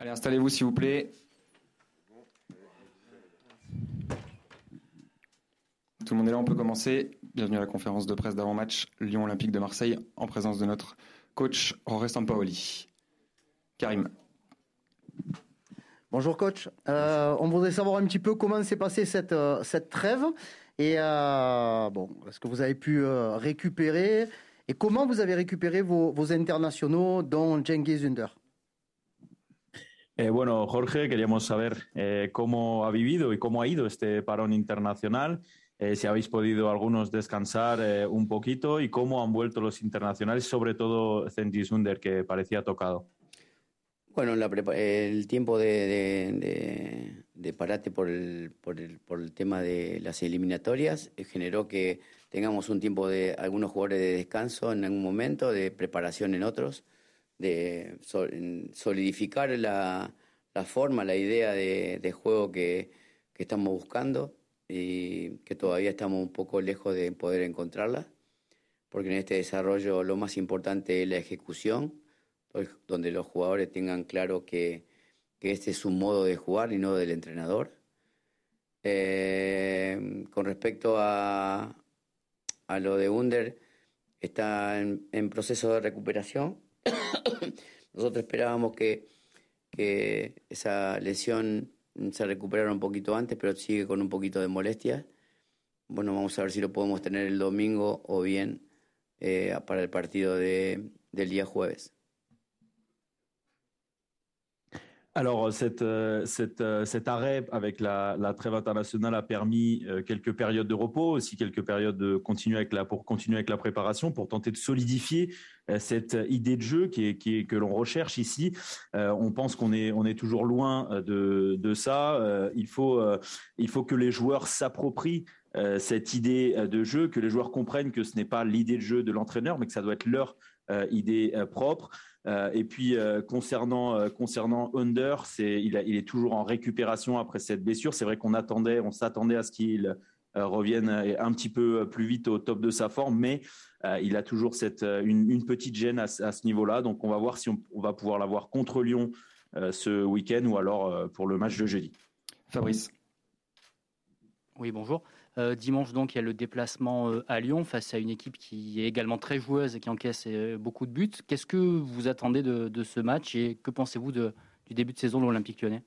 Allez, installez-vous s'il vous plaît. Tout le monde est là, on peut commencer. Bienvenue à la conférence de presse d'avant-match Lyon Olympique de Marseille en présence de notre coach Jorge Sampaoli. Karim. Bonjour coach. Euh, on voudrait savoir un petit peu comment s'est passée cette, euh, cette trêve et euh, bon, est-ce que vous avez pu récupérer et comment vous avez récupéré vos, vos internationaux, dont Cengiz Under? Eh, bueno, Jorge, queríamos saber eh, cómo ha vivido y cómo ha ido este parón internacional, eh, si habéis podido algunos descansar un poquito y cómo han vuelto los internacionales, sobre todo Cengiz Under, que parecía tocado. Bueno, el tiempo de, parate por el, por, el, tema de las eliminatorias generó que tengamos un tiempo de algunos jugadores de descanso en algún momento, de preparación en otros, de solidificar la, la forma, la idea de, de juego que, que estamos buscando y que todavía estamos un poco lejos de poder encontrarla, porque en este desarrollo lo más importante es la ejecución donde los jugadores tengan claro que, que este es un modo de jugar y no del entrenador. Eh, con respecto a, a lo de Under, está en, en proceso de recuperación. Nosotros esperábamos que, que esa lesión se recuperara un poquito antes, pero sigue con un poquito de molestias. Bueno, vamos a ver si lo podemos tener el domingo o bien eh, para el partido de- del día jueves. Alors, cette, euh, cette, euh, cet arrêt avec la, la trêve internationale a permis euh, quelques périodes de repos, aussi quelques périodes de continuer avec la, pour continuer avec la préparation, pour tenter de solidifier euh, cette idée de jeu qui est, qui est- que l'on recherche ici. Euh, on pense qu'on est, on est toujours loin euh, de, de ça. Euh, il, faut, euh, il faut que les joueurs s'approprient euh, cette idée euh, de jeu, que les joueurs comprennent que ce n'est pas l'idée de jeu de l'entraîneur, mais que ça doit être leur euh, idée euh, propre. Euh, et puis euh, concernant euh, concernant Under, c'est il, est toujours en récupération après cette blessure. C'est vrai qu'on attendait, on s'attendait à ce qu'il euh, revienne un petit peu plus vite au top de sa forme, mais euh, il a toujours cette une, une petite gêne à, ce- à ce niveau-là. Donc on va voir si on, on va pouvoir l'avoir contre Lyon euh, ce week-end ou alors euh, pour le match de jeudi. Fabrice. Oui, bonjour. Euh, dimanche, donc, il y a le déplacement euh, à Lyon face à une équipe qui est également très joueuse et qui encaisse euh, beaucoup de buts. Qu'est-ce que vous attendez de, de ce match et que pensez-vous de- du début de saison de l'Olympique lyonnais?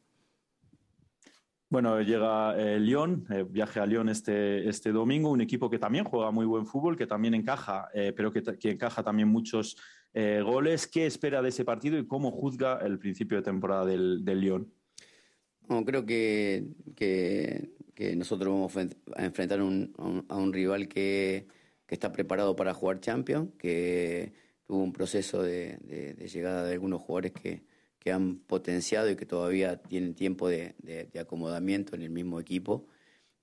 Bueno, llega eh, Lyon, eh, viaje a Lyon este, este domingo, un equipo que también juega muy buen fútbol, que también encaja, eh, pero que, que encaja también muchos eh, goles. ¿Qué espera de ese partido y cómo juzga el principio de temporada del, del Lyon? Bueno, creo que, que- que nosotros vamos a enfren- a enfrentar un- a, un, rival que, que está preparado para jugar Champions, que tuvo un proceso de, llegada de algunos jugadores que, que han potenciado y que todavía tienen tiempo de, acomodamiento en el mismo equipo.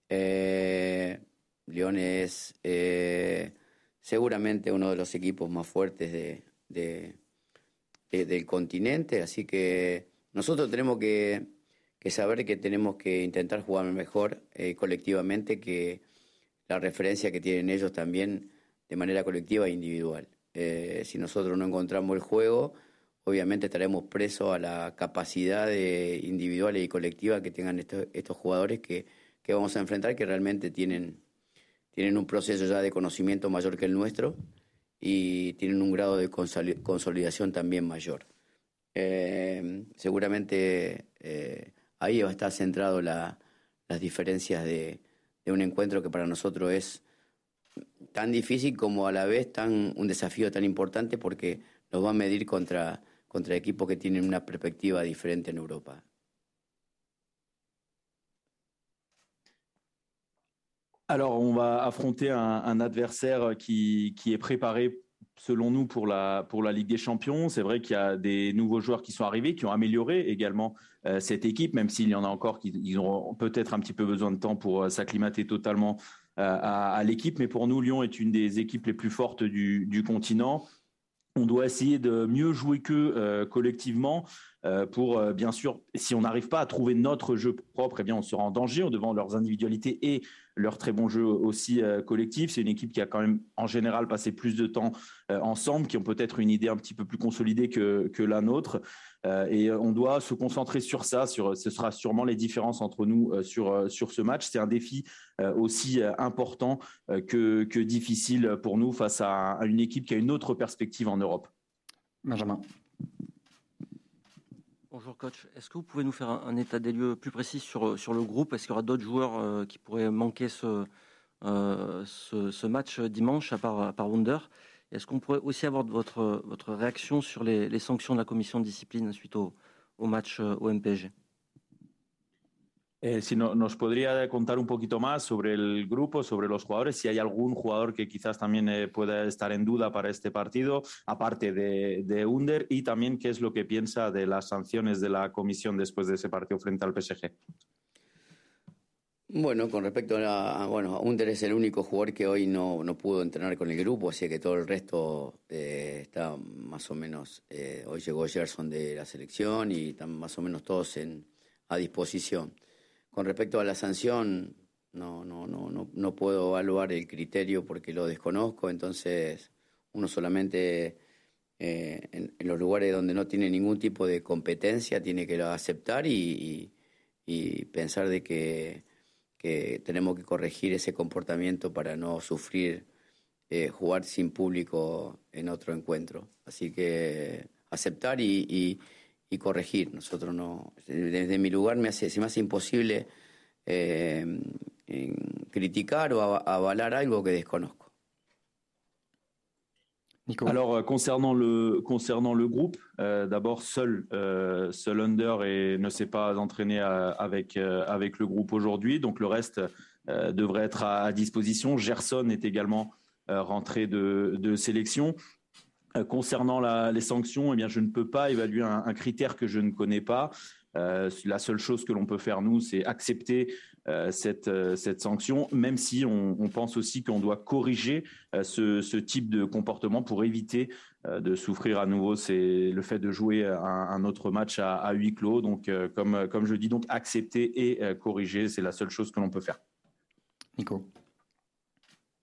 Eh, León es eh, seguramente uno de los equipos más fuertes de- del continente, así que nosotros tenemos que, que saber que tenemos que intentar jugar mejor eh, colectivamente que la referencia que tienen ellos también de manera colectiva e individual. Eh, si nosotros no encontramos el juego, obviamente estaremos presos a la capacidad individual y colectiva que tengan estos, estos jugadores que, que vamos a enfrentar, que realmente tienen, tienen un proceso ya de conocimiento mayor que el nuestro y tienen un grado de consoli- consolidación también mayor. Eh, seguramente ahí va a estar centrado la- las diferencias de, de un encuentro que para nosotros es tan difícil como a la vez tan un desafío tan importante porque nos va a medir contra, contra equipos que tienen una perspectiva diferente en Europa. Alors, on va affronter un, un adversaire qui, qui est préparé, selon nous, pour la, pour la Ligue des Champions. C'est vrai qu'il y a des nouveaux joueurs qui sont arrivés, qui ont amélioré également euh, cette équipe, même s'il y en a encore qui ils auront peut-être un petit peu besoin de temps pour euh, s'acclimater totalement euh, à, l'équipe. Mais pour nous, Lyon est une des équipes les plus fortes du continent. On doit essayer de mieux jouer qu'eux euh, collectivement euh, pour, euh, bien sûr, si on n'arrive pas à trouver notre jeu propre, eh bien, on sera en danger devant leurs individualités et leur très bon jeu aussi collectif. C'est une équipe qui a quand même, en général, passé plus de temps ensemble, qui ont peut-être une idée un petit peu plus consolidée que la nôtre. Et on doit se concentrer sur ça. Sur, ce sera sûrement les différences entre nous sur, sur ce match. C'est un défi aussi important que, que difficile pour nous face à une équipe qui a une autre perspective en Europe. Benjamin. Bonjour coach, est-ce que vous pouvez nous faire un, état des lieux plus précis sur, sur le groupe? Est-ce qu'il y aura d'autres joueurs euh, qui pourraient manquer ce, euh, ce, match dimanche à part, à part Wunder? Est-ce qu'on pourrait aussi avoir votre, votre réaction sur les, sanctions de la commission de discipline suite au, au match euh, au MPG Eh, si no, nos podría contar un poquito más sobre el grupo, sobre los jugadores, si hay algún jugador que quizás también eh, pueda estar en duda para este partido, aparte de, de, Under, y también qué es lo que piensa de las sanciones de la comisión después de ese partido frente al PSG. Bueno, con respecto a, bueno, Under es el único jugador que hoy no, no, pudo entrenar con el grupo, así que todo el resto eh, está más o menos, hoy llegó Gerson de la selección y están más o menos todos en, a disposición. Con respecto a la sanción, no, no, no, no, puedo evaluar el criterio porque lo desconozco, entonces uno solamente eh, en, los lugares donde no tiene ningún tipo de competencia tiene que aceptar y, pensar de que, tenemos que corregir ese comportamiento para no sufrir eh, jugar sin público en otro encuentro. Así que aceptar y y corregir. Nosotros no, desde mi lugar me hace, se me hace imposible eh, critiquer ou avaler algo que desconozco. Alors euh, concernant le concernant le groupe, euh, d'abord seul euh, seul Under et ne s'est pas entraîné avec avec le groupe aujourd'hui, donc le reste devrait être à, disposition. Gerson est également rentré de, de sélection. Concernant les sanctions, eh bien, je ne peux pas évaluer un, critère que je ne connais pas. Euh, la seule chose que l'on peut faire, nous, c'est accepter euh, cette, cette sanction, même si on, pense aussi qu'on doit corriger ce, type de comportement pour éviter de souffrir à nouveau. C'est le fait de jouer un, autre match à, à, huis clos. Donc, comme, comme je dis, donc accepter et corriger, c'est la seule chose que l'on peut faire. Nico.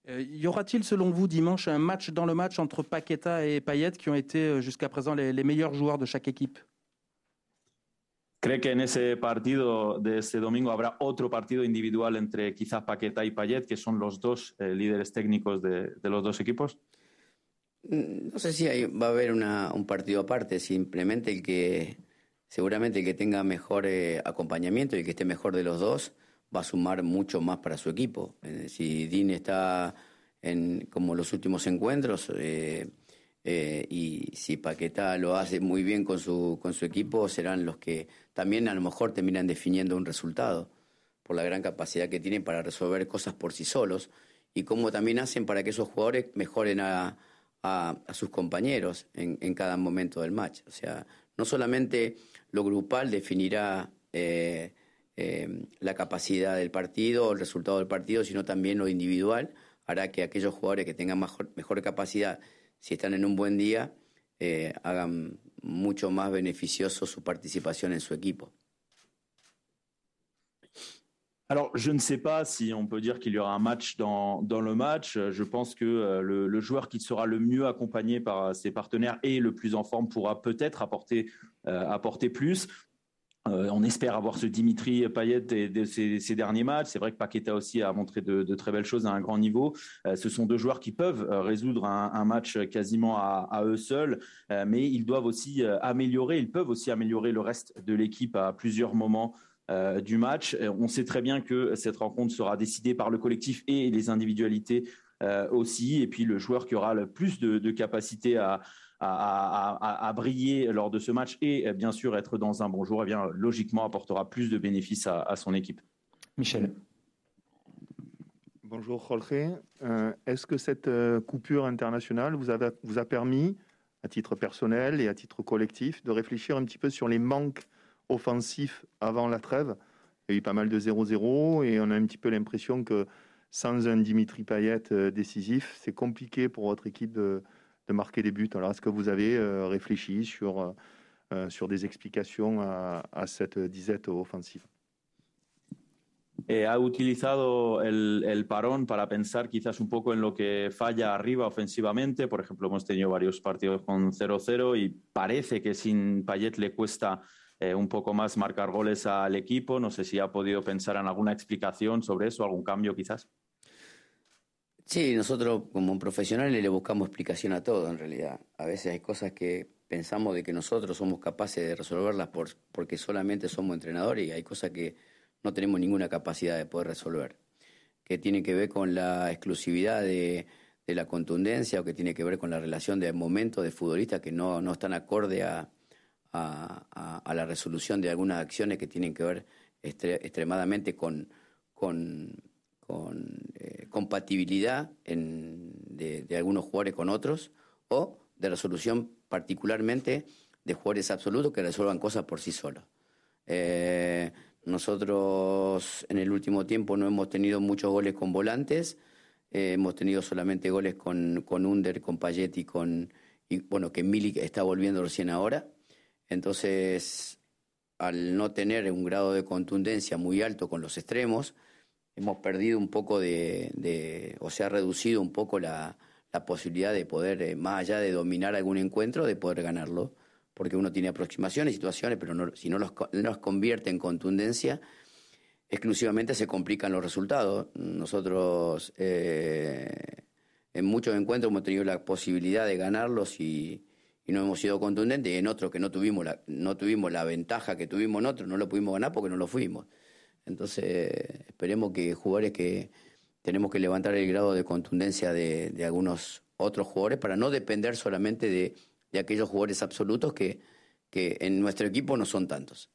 Euh, y aura-t-il, selon vous, dimanche, un match dans le match entre Paqueta et Payet, qui ont été euh, jusqu'à présent les, les, meilleurs joueurs de chaque équipe? ¿Cree que en ese partido de este domingo habrá otro partido individual entre quizás Paqueta y Payet, que son los dos eh, líderes técnicos de, los dos equipos? Mm, no sé si va a haber una, un partido aparte, simplemente el que, seguramente el que tenga mejor eh, acompañamiento y que esté mejor de los dos va a sumar mucho más para su equipo. Eh, si Dean está en como los últimos encuentros y si Paquetá lo hace muy bien con su equipo, serán los que también a lo mejor terminan definiendo un resultado por la gran capacidad que tienen para resolver cosas por sí solos y cómo también hacen para que esos jugadores mejoren a, a, sus compañeros en, en, cada momento del match. O sea, no solamente lo grupal definirá eh, la capacidad del partido, el resultado del partido, sino también lo individual, hará que aquellos jugadores que tengan mejor, mejor capacidad, si están en un buen día, eh, hagan mucho más beneficioso su participación en su equipo. Alors, je ne sais pas si on peut dire qu'il y aura un match dans, dans le match. Je pense que euh, le, joueur qui sera le mieux accompagné par ses partenaires et le plus en forme pourra peut-être apporter, euh, apporter plus. Euh, on espère avoir ce Dimitri Payet de ces, derniers matchs. C'est vrai que Paqueta aussi a montré de, très belles choses à un grand niveau. Euh, ce sont deux joueurs qui peuvent euh, résoudre un, match quasiment à, eux seuls, mais ils doivent aussi améliorer, ils peuvent aussi améliorer le reste de l'équipe à plusieurs moments du match. On sait très bien que cette rencontre sera décidée par le collectif et les individualités aussi. Et puis le joueur qui aura le plus de capacité à, à, briller lors de ce match et bien sûr être dans un bon jour, et eh bien, logiquement apportera plus de bénéfices à, son équipe. Michel. Bonjour Jorge. Euh, est-ce que cette euh, coupure internationale vous, vous a permis, à titre personnel et à titre collectif, de réfléchir un petit peu sur les manques offensifs avant la trêve? Il y a eu pas mal de 0-0 et on a un petit peu l'impression que sans un Dimitri Payet euh, décisif, c'est compliqué pour votre équipe de, de marquer des buts. Alors, est-ce que vous avez euh, réfléchi sur, euh, euh, sur des explications à, cette disette offensive eh, ha utilizado el, el, parón para pensar quizás un poco en lo que falla arriba ofensivamente. Por ejemplo, hemos tenido varios partidos con 0-0 y parece que sin Payet le cuesta eh, un poco más marcar goles al equipo. No sé si ha podido pensar en alguna explicación sobre eso, algún cambio quizás. Sí, nosotros como profesionales le buscamos explicación a todo en realidad. A veces hay cosas que pensamos de que nosotros somos capaces de resolverlas por, porque solamente somos entrenadores y hay cosas que no tenemos ninguna capacidad de poder resolver, que tiene que ver con la exclusividad de, la contundencia o que tiene que ver con la relación de momentos de futbolistas que no, no están acorde a, la resolución de algunas acciones que tienen que ver extremadamente con, con, eh, compatibilidad de, algunos jugadores con otros o de resolución particularmente de jugadores absolutos que resuelvan cosas por sí solos. Eh, nosotros en el último tiempo no hemos tenido muchos goles con volantes, eh, hemos tenido solamente goles con, con Under, con Payet y con, y, bueno, que Milik está volviendo recién ahora. Entonces, al no tener un grado de contundencia muy alto con los extremos, hemos perdido un poco de, o se ha reducido un poco la, posibilidad de poder, eh, más allá de dominar algún encuentro, de poder ganarlo, porque uno tiene aproximaciones, situaciones, pero si no los, los convierte en contundencia, exclusivamente se complican los resultados. Nosotros eh, en muchos encuentros hemos tenido la posibilidad de ganarlos y, y no hemos sido contundentes, y en otros que no tuvimos la, no tuvimos la ventaja que tuvimos en otros, no lo pudimos ganar porque no lo fuimos. Entonces, esperemos que jugadores que tenemos que levantar el grado de contundencia de, de algunos otros jugadores para no depender solamente de, de aquellos jugadores absolutos que, que en nuestro equipo no son tantos.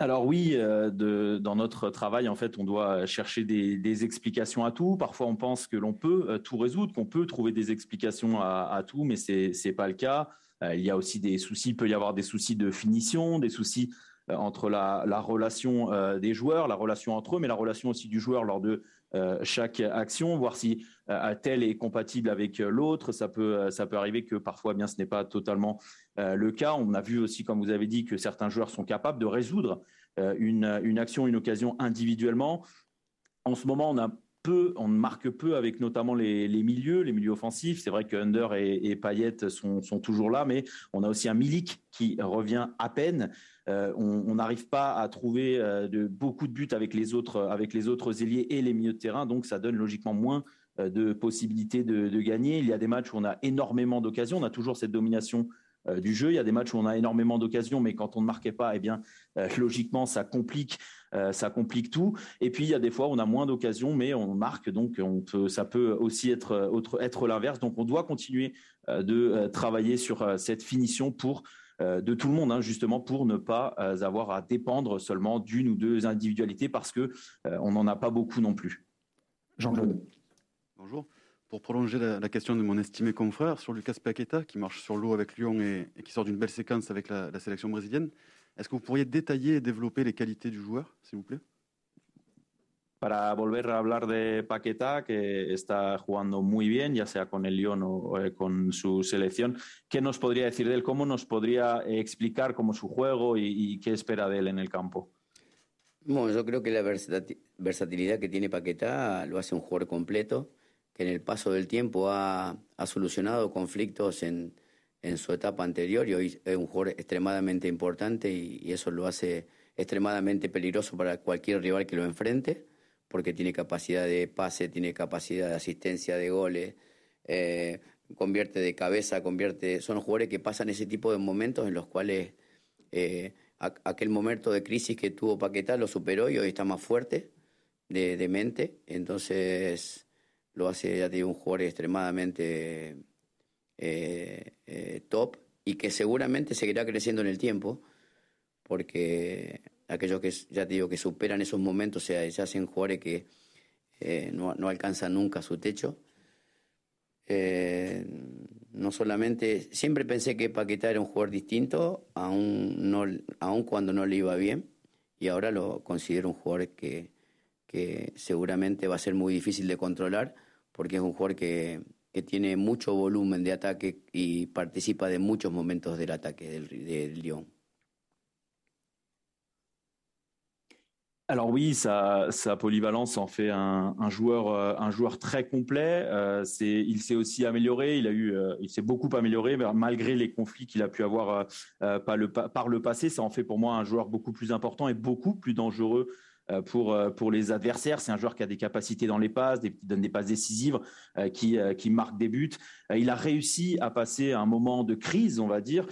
Alors oui, euh, dans notre travail, en fait, on doit chercher des, explications à tout. Parfois, on pense que l'on peut euh, tout résoudre, qu'on peut trouver des explications à, tout, mais c'est n'est pas le cas. Euh, il y a aussi des soucis, il peut y avoir des soucis de finition, des soucis entre la, relation des joueurs, la relation entre eux, mais la relation aussi du joueur lors de chaque action, voir si tel est compatible avec l'autre. Ça peut, ça peut arriver que parfois, bien, ce n'est pas totalement le cas. On a vu aussi, comme vous avez dit, que certains joueurs sont capables de résoudre une action, une occasion individuellement. En ce moment, on a peu, on marque peu avec notamment les, milieux, les milieux offensifs. C'est vrai que Under et, Payet sont, toujours là, mais on a aussi un Milik qui revient à peine. Euh, on n'arrive pas à trouver euh, beaucoup de buts avec les autres, avec les autres ailiers et les milieux de terrain, donc ça donne logiquement moins euh, de possibilités de, de, gagner. Il y a des matchs où on a énormément d'occasions, on a toujours cette domination du jeu. Il y a des matchs où on a énormément d'occasions, mais quand on ne marquait pas, eh bien, logiquement, ça complique euh, ça complique tout. Et puis il y a des fois où on a moins d'occasions, mais on marque, donc on peut, ça peut aussi être, être l'inverse. Donc on doit continuer euh, de euh, travailler sur cette finition pour de tout le monde, hein, justement, pour ne pas avoir à dépendre seulement d'une ou deux individualités, parce que on n'en a pas beaucoup non plus. Jean-Claude. Bonjour. Pour prolonger la, question de mon estimé confrère sur Lucas Paqueta, qui marche sur l'eau avec Lyon et, qui sort d'une belle séquence avec la sélection brésilienne, Est-ce que vous pourriez détailler et développer les qualités du joueur, s'il vous plaît Para volver a hablar de Paqueta, que está jugando muy bien, ya sea con el Lyon o eh, con su selección, ¿qué nos podría decir de él? ¿Cómo nos podría explicar cómo su juego y, y qué espera de él en el campo? Bueno, yo creo que la versatilidad que tiene Paquetá lo hace un jugador completo, en el paso del tiempo ha, ha solucionado conflictos en, en su etapa anterior y hoy es un jugador extremadamente importante y, eso lo hace extremadamente peligroso para cualquier rival que lo enfrente, porque tiene capacidad de pase, tiene capacidad de asistencia de goles, eh, convierte de cabeza, convierte. Son jugadores que pasan ese tipo de momentos en los cuales eh, aquel momento de crisis que tuvo Paquetá lo superó y hoy está más fuerte de, de mente. Entonces lo hace, ya te un jugador extremadamente eh, eh, top y que seguramente seguirá creciendo en el tiempo, porque aquellos que ya te digo que superan esos momentos se, se hacen jugadores que eh, no, no, alcanzan nunca su techo. no solamente, siempre pensé que Paquetá era un jugador distinto, aún, no, aún cuando no le iba bien, y ahora lo considero un jugador que, que seguramente va a ser muy difícil de controlar, porque es un jugador que, que tiene mucho volumen de ataque y participa de muchos momentos del ataque del, del Lyon. Alors oui, sa, sa, polyvalence en fait un, un, joueur, euh, un joueur très complet. Euh, il s'est aussi amélioré. Il a eu, euh, il s'est beaucoup amélioré malgré les conflits qu'il a pu avoir euh, euh par, le, par, le, passé. Ça en fait pour moi un joueur beaucoup plus important et beaucoup plus dangereux pour, euh, pour les adversaires. C'est un joueur qui a des capacités dans les passes, qui donne des passes décisives, euh, qui, qui marque des buts. il a réussi à passer un moment de crise, on va dire.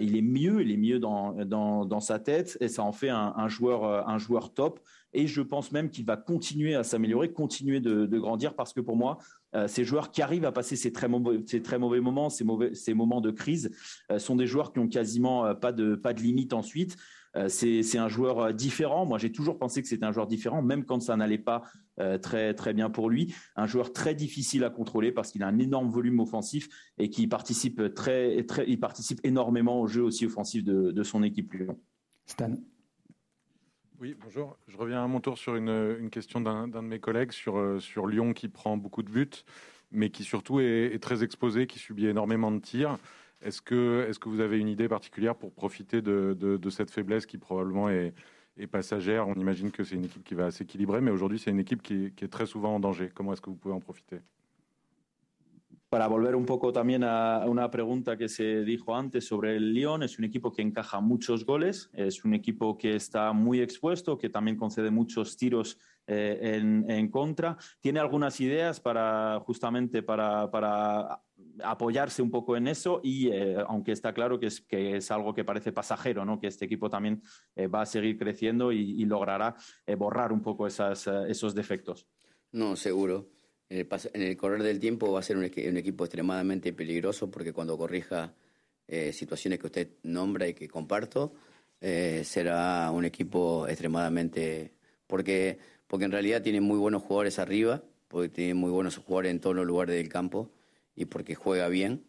il est mieux, il est mieux dans, dans, dans sa tête et ça en fait un, joueur, un joueur top. Et je pense même qu'il va continuer à s'améliorer, continuer de, de, grandir parce que pour moi, ces joueurs qui arrivent à passer ces très mauvais, ces très mauvais moments, ces, mauvais, ces moments de crise, sont des joueurs qui ont quasiment pas de, pas de limite ensuite. Euh, c'est un joueur euh, différent. Moi, j'ai toujours pensé que c'était un joueur différent, même quand ça n'allait pas euh, très très bien pour lui. Un joueur très difficile à contrôler parce qu'il a un énorme volume offensif et qui participe très très, il participe énormément au jeu aussi offensif de, son équipe Lyon. Stan. Oui, bonjour. Je reviens à mon tour sur une, question d'un de mes collègues sur, sur Lyon qui prend beaucoup de buts, mais qui surtout est, est très exposé, qui subit énormément de tirs. Est-ce que, est que vous avez une idée particulière pour profiter de, de, cette faiblesse qui probablement est, est passagère? On imagine que c'est une équipe qui va s'équilibrer, mais aujourd'hui c'est une équipe qui, qui, est très souvent en danger. Comment est-ce que vous pouvez en profiter? Para volver un poco también a una pregunta que se dijo antes sobre el Lyon, es un equipo que encaja muchos goles, es un equipo que está muy expuesto, que también concede muchos tiros eh, en, en, contra. ¿Tiene algunas ideas para justamente para, para apoyarse un poco en eso y eh, aunque está claro que es, algo que parece pasajero, ¿no? que este equipo también eh, va a seguir creciendo y, logrará eh, borrar un poco esos defectos. No, seguro. En el, correr del tiempo va a ser un, un equipo extremadamente peligroso porque cuando corrija situaciones que usted nombra y que comparto, será un equipo extremadamente... Porque, porque en realidad tiene muy buenos jugadores arriba, porque tiene muy buenos jugadores en todos los lugares del campo y porque juega bien.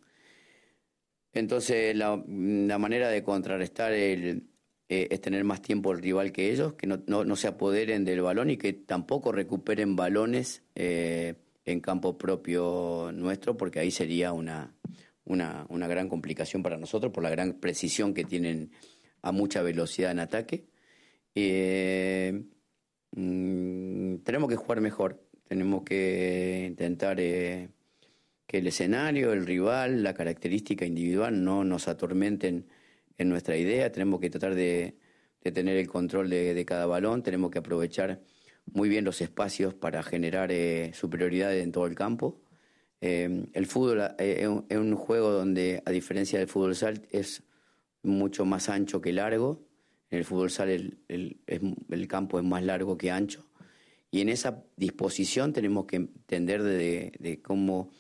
Entonces, la, manera de contrarrestar el, eh, es tener más tiempo el rival que ellos, que no, no, se apoderen del balón y que tampoco recuperen balones eh, en campo propio nuestro, porque ahí sería una, una, una, gran complicación para nosotros por la gran precisión que tienen a mucha velocidad en ataque. Eh, mm, tenemos que jugar mejor, tenemos que intentar que el escenario, el rival, la característica individual no nos atormenten en nuestra idea. Tenemos que tratar de, tener el control de, cada balón, tenemos que aprovechar muy bien los espacios para generar eh, superioridad en todo el campo. Eh, el fútbol eh, es un, juego donde, a diferencia del fútbol sal, es mucho más ancho que largo. En el fútbol sal el, campo es más largo que ancho. Y en esa disposición tenemos que entender de cómo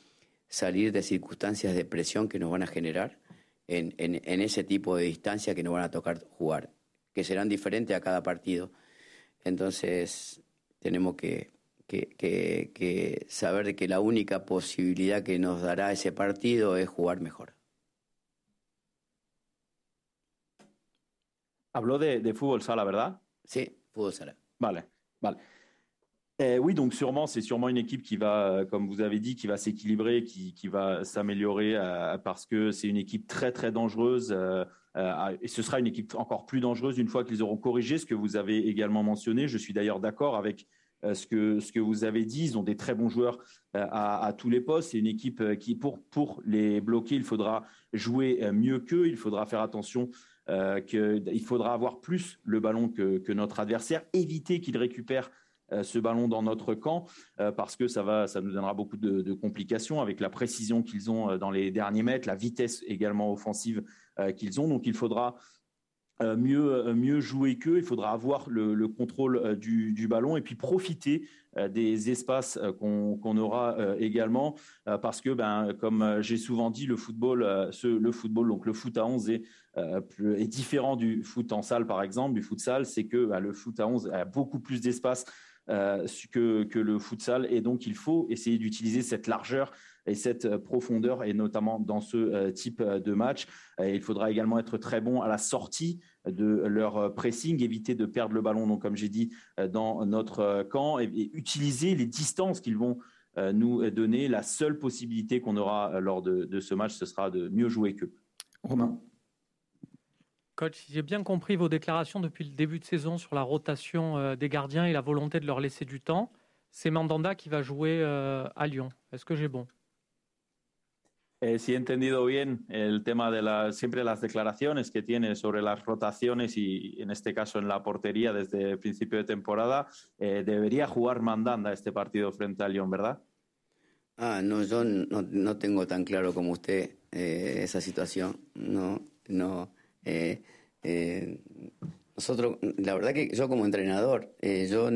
salir de circunstancias de presión que nos van a generar en, en, ese tipo de distancia que nos van a tocar jugar, que serán diferentes a cada partido. Entonces, tenemos que, que, que, saber que la única posibilidad que nos dará ese partido es jugar mejor. Habló de, de fútbol sala, ¿verdad? Sí, fútbol sala. Vale, vale. Eh, oui, donc sûrement, c'est sûrement une équipe qui va, comme vous avez dit, qui va s'équilibrer, qui, va s'améliorer euh, parce que c'est une équipe très très dangereuse. Euh, euh, et ce sera une équipe encore plus dangereuse une fois qu'ils auront corrigé ce que vous avez également mentionné. Je suis d'ailleurs d'accord avec ce que ce que vous avez dit. Ils ont des très bons joueurs à, tous les postes. C'est une équipe qui, pour pour les bloquer, il faudra jouer mieux qu'eux. Il faudra faire attention. qu'il faudra avoir plus le ballon que, que notre adversaire, éviter qu'ils récupèrent euh, ce ballon dans notre camp euh, parce que ça va, ça nous donnera beaucoup de, complications avec la précision qu'ils ont euh, dans les derniers mètres, la vitesse également offensive qu'ils ont. Donc il faudra mieux, mieux jouer qu'eux. Il faudra avoir le, contrôle du, ballon et puis profiter des espaces qu'on aura également parce que, ben, comme j'ai souvent dit, le football, le football, donc le foot à 11 est, est, différent du foot en salle, par exemple, du foot salle, c'est que ben, le foot à 11 a beaucoup plus d'espace euh, que, le futsal. Et donc, il faut essayer d'utiliser cette largeur et cette euh, profondeur, et notamment dans ce euh, type de match. il faudra également être très bon à la sortie de leur pressing, éviter de perdre le ballon, donc comme j'ai dit, dans notre camp, et, utiliser les distances qu'ils vont nous donner. La seule possibilité qu'on aura lors de, de, ce match, ce sera de mieux jouer qu'eux. Romain Coach, si j'ai bien compris vos déclarations depuis le début de saison sur la rotation euh, des gardiens et la volonté de leur laisser du temps, c'est Mandanda qui va jouer euh, à Lyon. Est-ce que j'ai bon? Eh, si he entendido bien el tema de la, siempre las declaraciones que tiene sobre las rotaciones y en este caso en la portería desde el principio de temporada, eh, debería jugar Mandanda este partido frente a Lyon, ¿verdad? Ah, no, yo no, no tengo tan claro como usted eh, esa situación. No, no. Eh, eh, nosotros, la verdad que yo como entrenador, eh, yo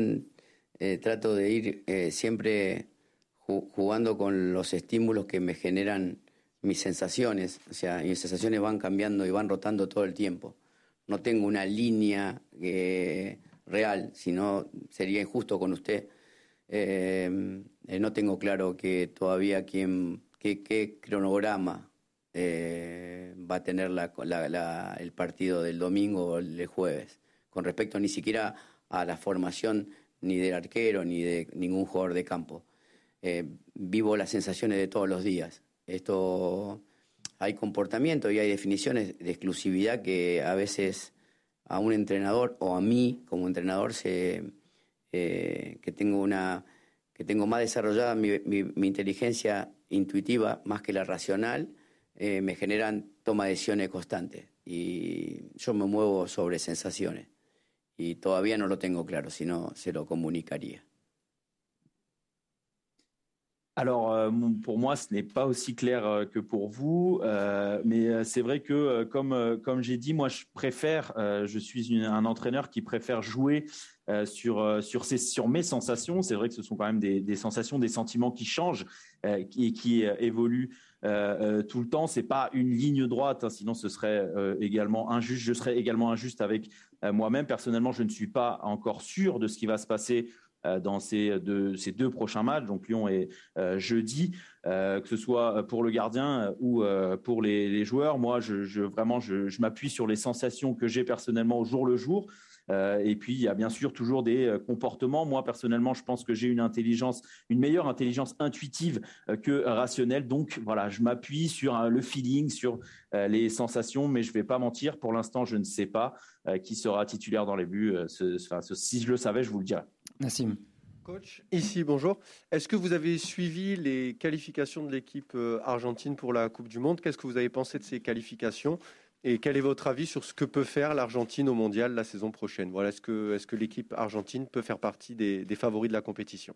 eh, trato de ir siempre ju- jugando con los estímulos que me generan mis sensaciones. O sea, mis sensaciones van cambiando y van rotando todo el tiempo. No tengo una línea real, sino sería injusto con usted. No tengo claro que todavía quién, qué, qué cronograma eh, va a tener la- el partido del domingo o el jueves, con respecto ni siquiera a la formación ni del arquero ni de ningún jugador de campo. Eh, vivo las sensaciones de todos los días. Esto hay comportamiento y hay definiciones de exclusividad que a veces a un entrenador o a mí como entrenador se, eh, que tengo una que tengo más desarrollada mi- mi inteligencia intuitiva más que la racional, eh, me generan toma de decisiones constantes. Y yo me muevo sobre sensaciones. Y todavía no lo tengo claro, si no se lo comunicaría. Alors, euh, pour moi, ce n'est pas aussi clair euh, que pour vous, euh, mais c'est vrai que, comme, comme j'ai dit, moi, je préfère, je suis une- un entraîneur qui préfère jouer sur, sur, sur mes sensations. C'est vrai que ce sont quand même des, des sensations, des sentiments qui changent euh, qui, évoluent euh, euh, tout le temps. C'est pas une ligne droite, hein, sinon ce serait euh, également injuste. Je serais également injuste avec moi-même. Personnellement, je ne suis pas encore sûr de ce qui va se passer dans ces deux, prochains matchs, donc Lyon et jeudi, que ce soit pour le gardien ou pour les, joueurs. Moi, vraiment, je m'appuie sur les sensations que j'ai personnellement au jour le jour. Euh, et puis, il y a bien sûr toujours des euh, comportements. Moi, personnellement, je pense que j'ai une intelligence, une meilleure intelligence intuitive euh, que rationnelle. Donc, voilà, je m'appuie sur euh, le feeling, sur euh, les sensations, mais je vais pas mentir. Pour l'instant, je ne sais pas euh, qui sera titulaire dans les buts. Euh, ce- enfin, ce- si je le savais, je vous le dirais. Nassim. Coach, ici, bonjour. Est-ce que vous avez suivi les qualifications de l'équipe argentine pour la Coupe du Monde? Qu'est-ce que vous avez pensé de ces qualifications? Et quel est votre avis sur ce que peut faire l'Argentine au mondial la saison prochaine Voilà, Est-ce que, est que l'équipe argentine peut faire partie des, des favoris de la compétition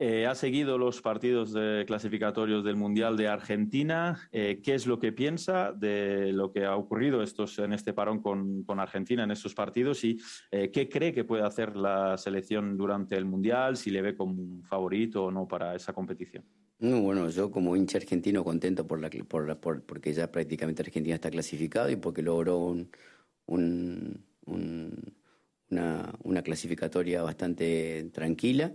Eh, ha seguido los partidos de clasificatorios del Mundial de Argentina. Eh, ¿Qué es lo que piensa de lo que ha ocurrido estos, en este parón con, con Argentina en estos partidos? ¿Y eh, qué cree que puede hacer la selección durante el Mundial? Si le ve como un favorito o no para esa competición. No, bueno, yo como hincha argentino contento por la, por la- por- porque ya prácticamente Argentina está clasificado y porque logró un, un- un- una, clasificatoria bastante tranquila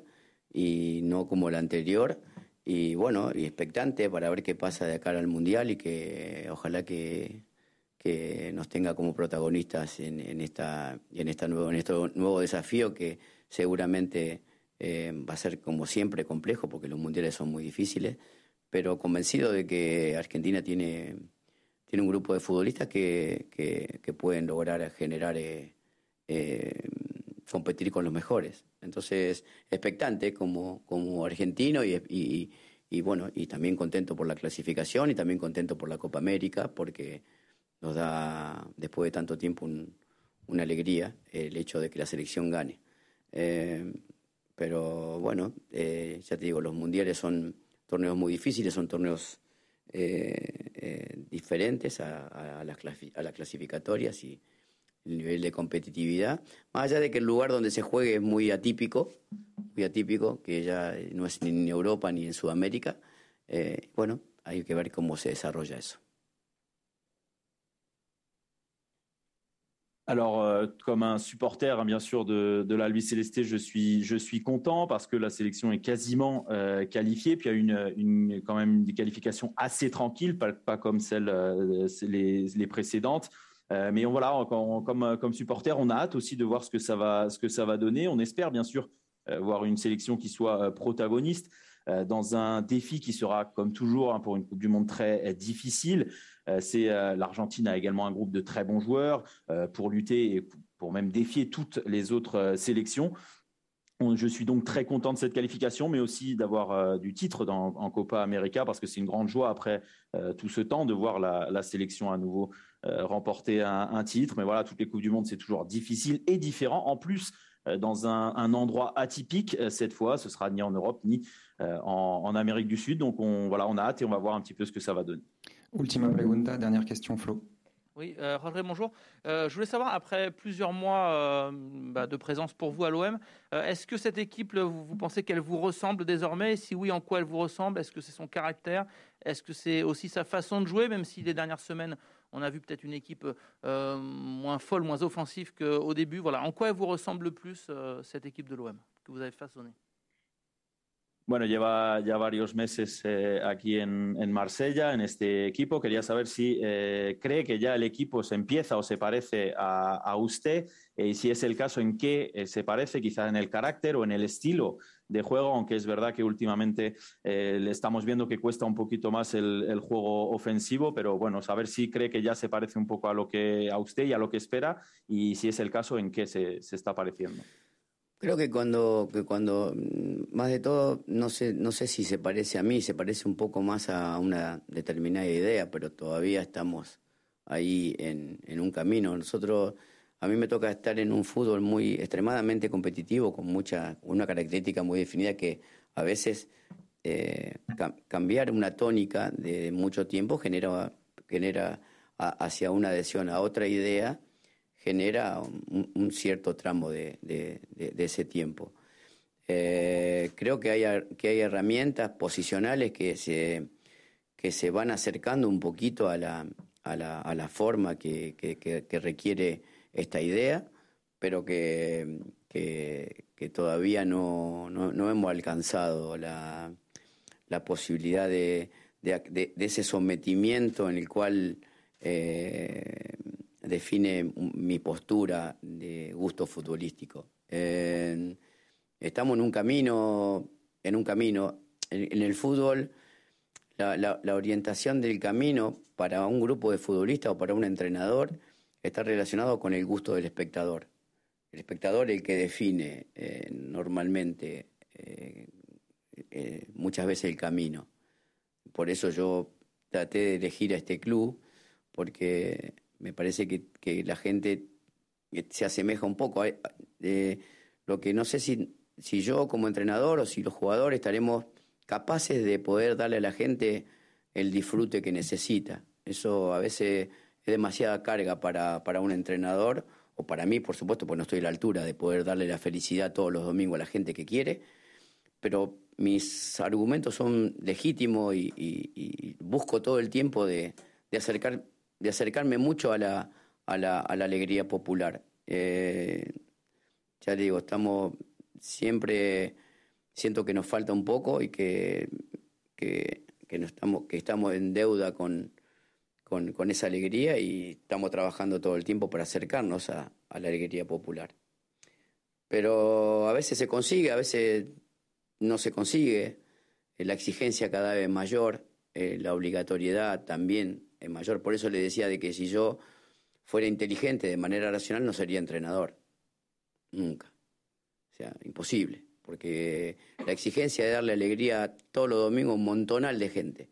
y no como la anterior. Y bueno, y expectante para ver qué pasa de acá al Mundial y que ojalá que, que nos tenga como protagonistas en esta, en, esta nuevo, en este nuevo desafío que seguramente eh, va a ser como siempre complejo porque los mundiales son muy difíciles, pero convencido de que Argentina tiene, tiene un grupo de futbolistas que, que- pueden lograr generar, eh, eh, competir con los mejores. Entonces, expectante como, como argentino y, y- y, bueno, y también contento por la clasificación y también contento por la Copa América porque nos da, después de tanto tiempo, un- una alegría el hecho de que la selección gane. Pero bueno, eh, ya te digo, los mundiales son torneos muy difíciles, son torneos eh, eh, diferentes a, a- las, a las clasificatorias y el nivel de competitividad. Más allá de que el lugar donde se juegue es muy atípico, muy atípico, que ya no es ni en Europa ni en Sudamérica, eh, bueno, hay que ver cómo se desarrolla eso. Alors, euh, comme un supporter, hein, bien sûr, de, de l'Albi Célesté, je suis, je suis content parce que la sélection est quasiment euh, qualifiée. Puis il y a une, quand même des qualifications assez tranquilles, pas, comme celles euh, les, les précédentes. Mais voilà, comme, comme supporter, on a hâte aussi de voir ce que ça va, ce que ça va donner. On espère bien sûr voir une sélection qui soit protagoniste dans un défi qui sera, comme toujours, hein, pour une Coupe du Monde très euh, difficile. c'est l'Argentine a également un groupe de très bons joueurs pour lutter et pour même défier toutes les autres sélections. Je suis donc très content de cette qualification, mais aussi d'avoir du titre dans, en Copa América parce que c'est une grande joie après tout ce temps de voir la, sélection à nouveau remporter un, un, titre. Mais voilà, toutes les coupes du monde c'est toujours difficile et différent. En plus, dans un, un, endroit atypique cette fois, ce sera ni en Europe ni en, en, Amérique du Sud. Donc on voilà, on a hâte et on va voir un petit peu ce que ça va donner. Ultima pregunta, dernière question, Flo. Oui, euh, Roger, bonjour. Euh, je voulais savoir, après plusieurs mois euh, bah, de présence pour vous à l'OM, euh, est-ce que cette équipe, vous, vous pensez qu'elle vous ressemble désormais? Et si oui, en quoi elle vous ressemble? Est-ce que c'est son caractère? Est-ce que c'est aussi sa façon de jouer Même si les dernières semaines, on a vu peut-être une équipe euh, moins folle, moins offensive qu'au début? Voilà, en quoi elle vous ressemble le plus, euh, cette équipe de l'OM que vous avez façonnée? Bueno, lleva ya varios meses eh, aquí en, en, Marsella, en este equipo. Quería saber si eh, cree que ya el equipo se empieza o se parece a, a usted, eh, y si es el caso, en qué se parece, quizá en el carácter o en el estilo de juego, aunque es verdad que últimamente le estamos viendo que cuesta un poquito más el, el, juego ofensivo, pero bueno, saber si cree que ya se parece un poco a lo que a usted y a lo que espera, y si es el caso, en qué se, se está pareciendo. Creo que cuando, que cuando, mm, más de todo, no sé, no sé si se parece a mí, se parece un poco más a una determinada idea, pero todavía estamos ahí en, en un camino. Nosotros, a mí me toca estar en un fútbol muy extremadamente competitivo, con mucha, una característica muy definida que a veces eh, ca cambiar una tónica de mucho tiempo genera, genera a, hacia una adhesión a otra idea genera un, cierto tramo de, de, de, de ese tiempo. Eh, creo que hay, que hay herramientas posicionales que se, que se van acercando un poquito a la, a la, a la forma que, que, requiere esta idea, pero que, que todavía no, no, no, hemos alcanzado la, la posibilidad de, ese sometimiento en el cual eh, define mi postura de gusto futbolístico. Estamos en un camino, en un camino, en, el fútbol, la, orientación del camino para un grupo de futbolistas o para un entrenador está relacionado con el gusto del espectador. El espectador es el que define eh, normalmente eh, eh, muchas veces el camino. Por eso yo traté de elegir a este club, porque me parece que, que la gente se asemeja un poco a, lo que no sé si, si yo como entrenador o si los jugadores estaremos capaces de poder darle a la gente el disfrute que necesita. Eso a veces es demasiada carga para, para un entrenador o para mí, por supuesto, porque no estoy a la altura de poder darle la felicidad todos los domingos a la gente que quiere, pero mis argumentos son legítimos y, y, y busco todo el tiempo de, de acercar de acercarme mucho a la, a la, a la alegría popular. Eh, ya digo, estamos siempre, siento que nos falta un poco y que, que, no estamos, que estamos en deuda con, con, con, esa alegría y estamos trabajando todo el tiempo para acercarnos a, la alegría popular. Pero a veces se consigue, a veces no se consigue, la exigencia cada vez mayor, eh, la obligatoriedad también es mayor. Por eso le decía de que si yo fuera inteligente de manera racional no sería entrenador. Nunca. O sea, imposible. Porque la exigencia de darle alegría todos los domingos a un montonal de gente.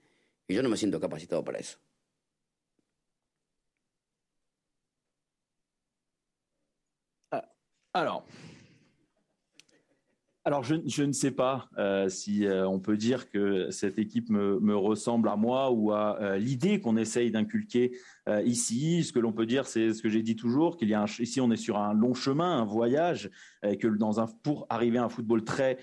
Y yo no me siento capacitado para eso. Alors, Alors, je, ne sais pas euh, si euh, on peut dire que cette équipe me, ressemble à moi ou à euh, l'idée qu'on essaye d'inculquer ici. Ce que l'on peut dire, c'est ce que j'ai dit toujours, qu'il y a ici on est sur un long chemin, un voyage, que dans un, pour arriver à un football très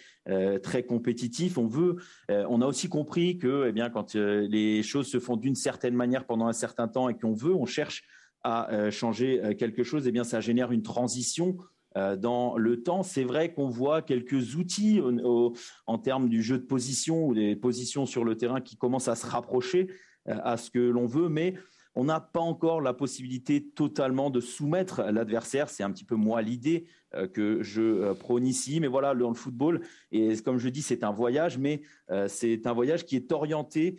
très compétitif, on veut. on a aussi compris que, eh bien, quand les choses se font d'une certaine manière pendant un certain temps et qu'on veut, on cherche à changer quelque chose, eh bien, ça génère une transition dans le temps. C'est vrai qu'on voit quelques outils en termes du jeu de position ou des positions sur le terrain qui commencent à se rapprocher euh, à ce que l'on veut, mais on n'a pas encore la possibilité totalement de soumettre l'adversaire. C'est un petit peu moi l'idée euh, que je euh, prône ici. Mais voilà, dans le football, et comme je dis, c'est un voyage, mais euh, c'est un voyage qui est orienté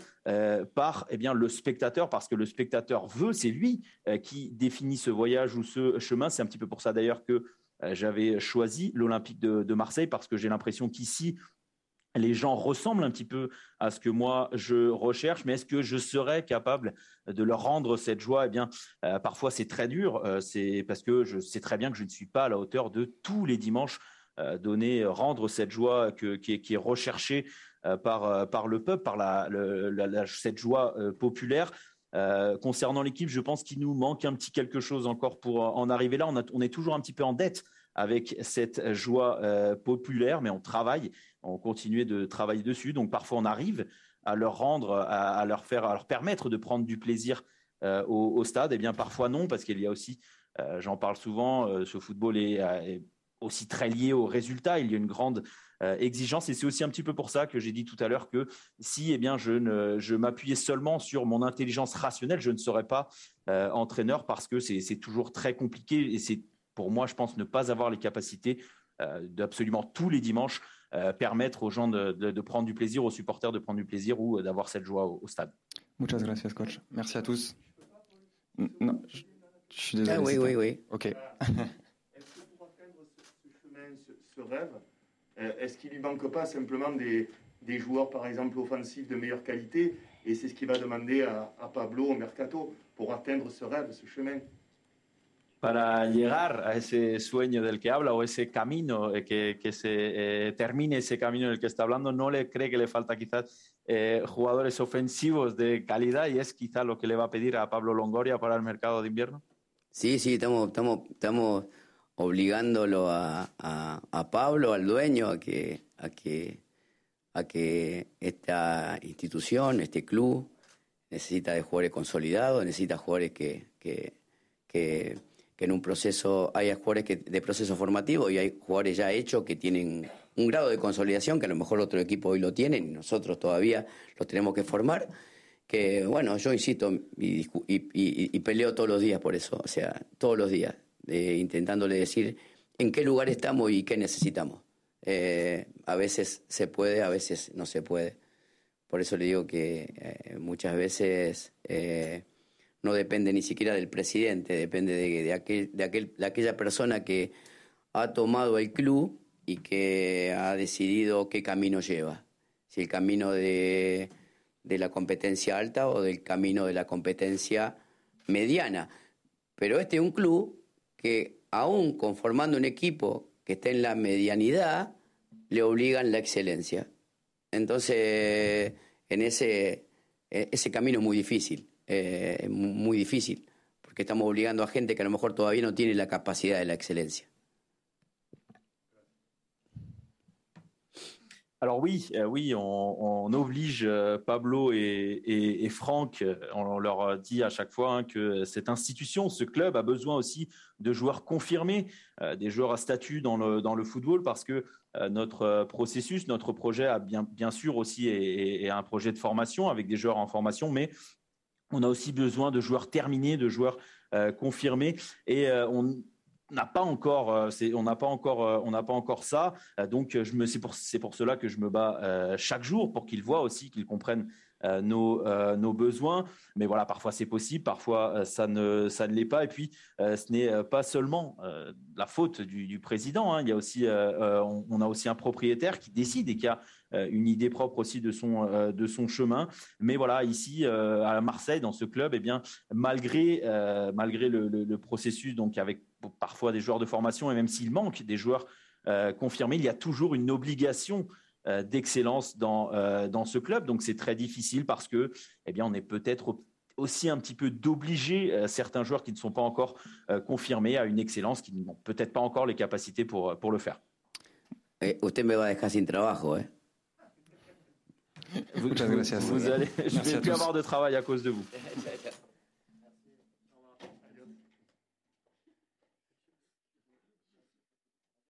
par eh bien, le spectateur, parce que le spectateur veut, c'est lui qui définit ce voyage ou ce chemin. C'est un petit peu pour ça d'ailleurs que j'avais choisi l'Olympique de, Marseille, parce que j'ai l'impression qu'ici, les gens ressemblent un petit peu à ce que moi je recherche, mais est-ce que je serais capable de leur rendre cette joie? Eh bien, euh, parfois c'est très dur, euh, c'est parce que je sais très bien que je ne suis pas à la hauteur de tous les dimanches euh, donner, rendre cette joie qui, est, recherchée par, le peuple, par cette joie populaire. Concernant l'équipe, je pense qu'il nous manque un petit quelque chose encore pour en arriver là. On, est toujours un petit peu en dette avec cette joie populaire, mais on travaille on continuait de travailler dessus. Donc parfois on arrive à leur rendre, à, leur faire, à leur permettre de prendre du plaisir euh, au, stade. Et eh bien parfois non, parce qu'il y a aussi, euh, j'en parle souvent, euh, ce football est, aussi très lié au résultat. Il y a une grande exigence et c'est aussi un petit peu pour ça que j'ai dit tout à l'heure que si eh bien je ne je m'appuyais seulement sur mon intelligence rationnelle, je ne serais pas entraîneur parce que c'est toujours très compliqué et c'est pour moi, je pense, ne pas avoir les capacités d'absolument tous les dimanches euh, permettre aux gens de, de, de, prendre du plaisir, aux supporters de prendre du plaisir ou d'avoir cette joie au, au, stade. Muchas gracias, coach. Merci à tous. Non, je, je suis désolé. Ah, oui, oui, oui. Ok. est-ce que pour atteindre ce, ce chemin, ce, ce rêve, euh, est-ce qu'il ne lui manque pas simplement des, des, joueurs, par exemple, offensifs de meilleure qualité Et c'est ce qu'il va demander à, à Pablo au mercato pour atteindre ce rêve, ce chemin para llegar a ese sueño del que habla o ese camino, eh, que, que se eh, termine ese camino del que está hablando, ¿no le cree que le falta quizás eh, jugadores ofensivos de calidad y es quizá lo que le va a pedir a Pablo Longoria para el mercado de invierno? Sí, sí, estamos, estamos, estamos obligándolo a, a, Pablo, al dueño, a que, a, que, a que esta institución, este club, necesita de jugadores consolidados, necesita jugadores que, que, que en un proceso hay jugadores que, de proceso formativo y hay jugadores ya hechos que tienen un grado de consolidación que a lo mejor otro equipo hoy lo tienen y nosotros todavía los tenemos que formar. Que bueno, yo insisto y, peleo todos los días por eso, o sea, todos los días, intentándole decir en qué lugar estamos y qué necesitamos. Eh, a veces se puede, a veces no se puede. Por eso le digo que eh, muchas veces eh, no depende ni siquiera del presidente, depende de, aquel, de, aquel, de aquella persona que ha tomado el club y que ha decidido qué camino lleva. Si el camino de, de la competencia alta o del camino de la competencia mediana. Pero este es un club que aún conformando un equipo que esté en la medianidad, le obligan la excelencia. Entonces, en ese, ese camino es muy difícil. eh, muy difícil, porque estamos obligando a gente que a lo mejor todavía no tiene la capacidad de la excelencia. Alors oui, euh, oui, on, oblige euh, Pablo et, Franck, euh, on leur dit à chaque fois hein, que cette institution, ce club a besoin aussi de joueurs confirmés, des joueurs à statut dans le, dans le football, parce que notre processus, notre projet a bien, bien sûr aussi et, et un projet de formation avec des joueurs en formation, mais on a aussi besoin de joueurs terminés, de joueurs confirmés. Et on n'a pas encore, euh, on n'a pas encore, on n'a pas encore ça. donc, je me, c'est pour, c'est pour cela que je me bats chaque jour pour qu'ils voient aussi, qu'ils comprennent euh, nos, euh, nos, besoins. Mais voilà, parfois c'est possible, parfois euh, ça ne, ça ne l'est pas. Et puis, ce n'est pas seulement la faute du, président. Hein. Il y a aussi, on, a aussi un propriétaire qui décide et qui a une idée propre aussi de son, de son chemin. Mais voilà, ici à Marseille, dans ce club, et eh bien, malgré, malgré le, processus, donc avec parfois des joueurs de formation, et même s'il manque des joueurs confirmés, il y a toujours une obligation euh, d'excellence dans, euh, dans ce club. Donc c'est très difficile parce que, eh bien, on est peut-être aussi un petit peu d'obliger euh, certains joueurs qui ne sont pas encore confirmés à une excellence, qui n'ont peut-être pas encore les capacités pour, pour le faire. Eh, usted me va dejar sin trabajo, eh? Vous, vous, vous allez, je ne vais plus avoir de travail à cause de vous.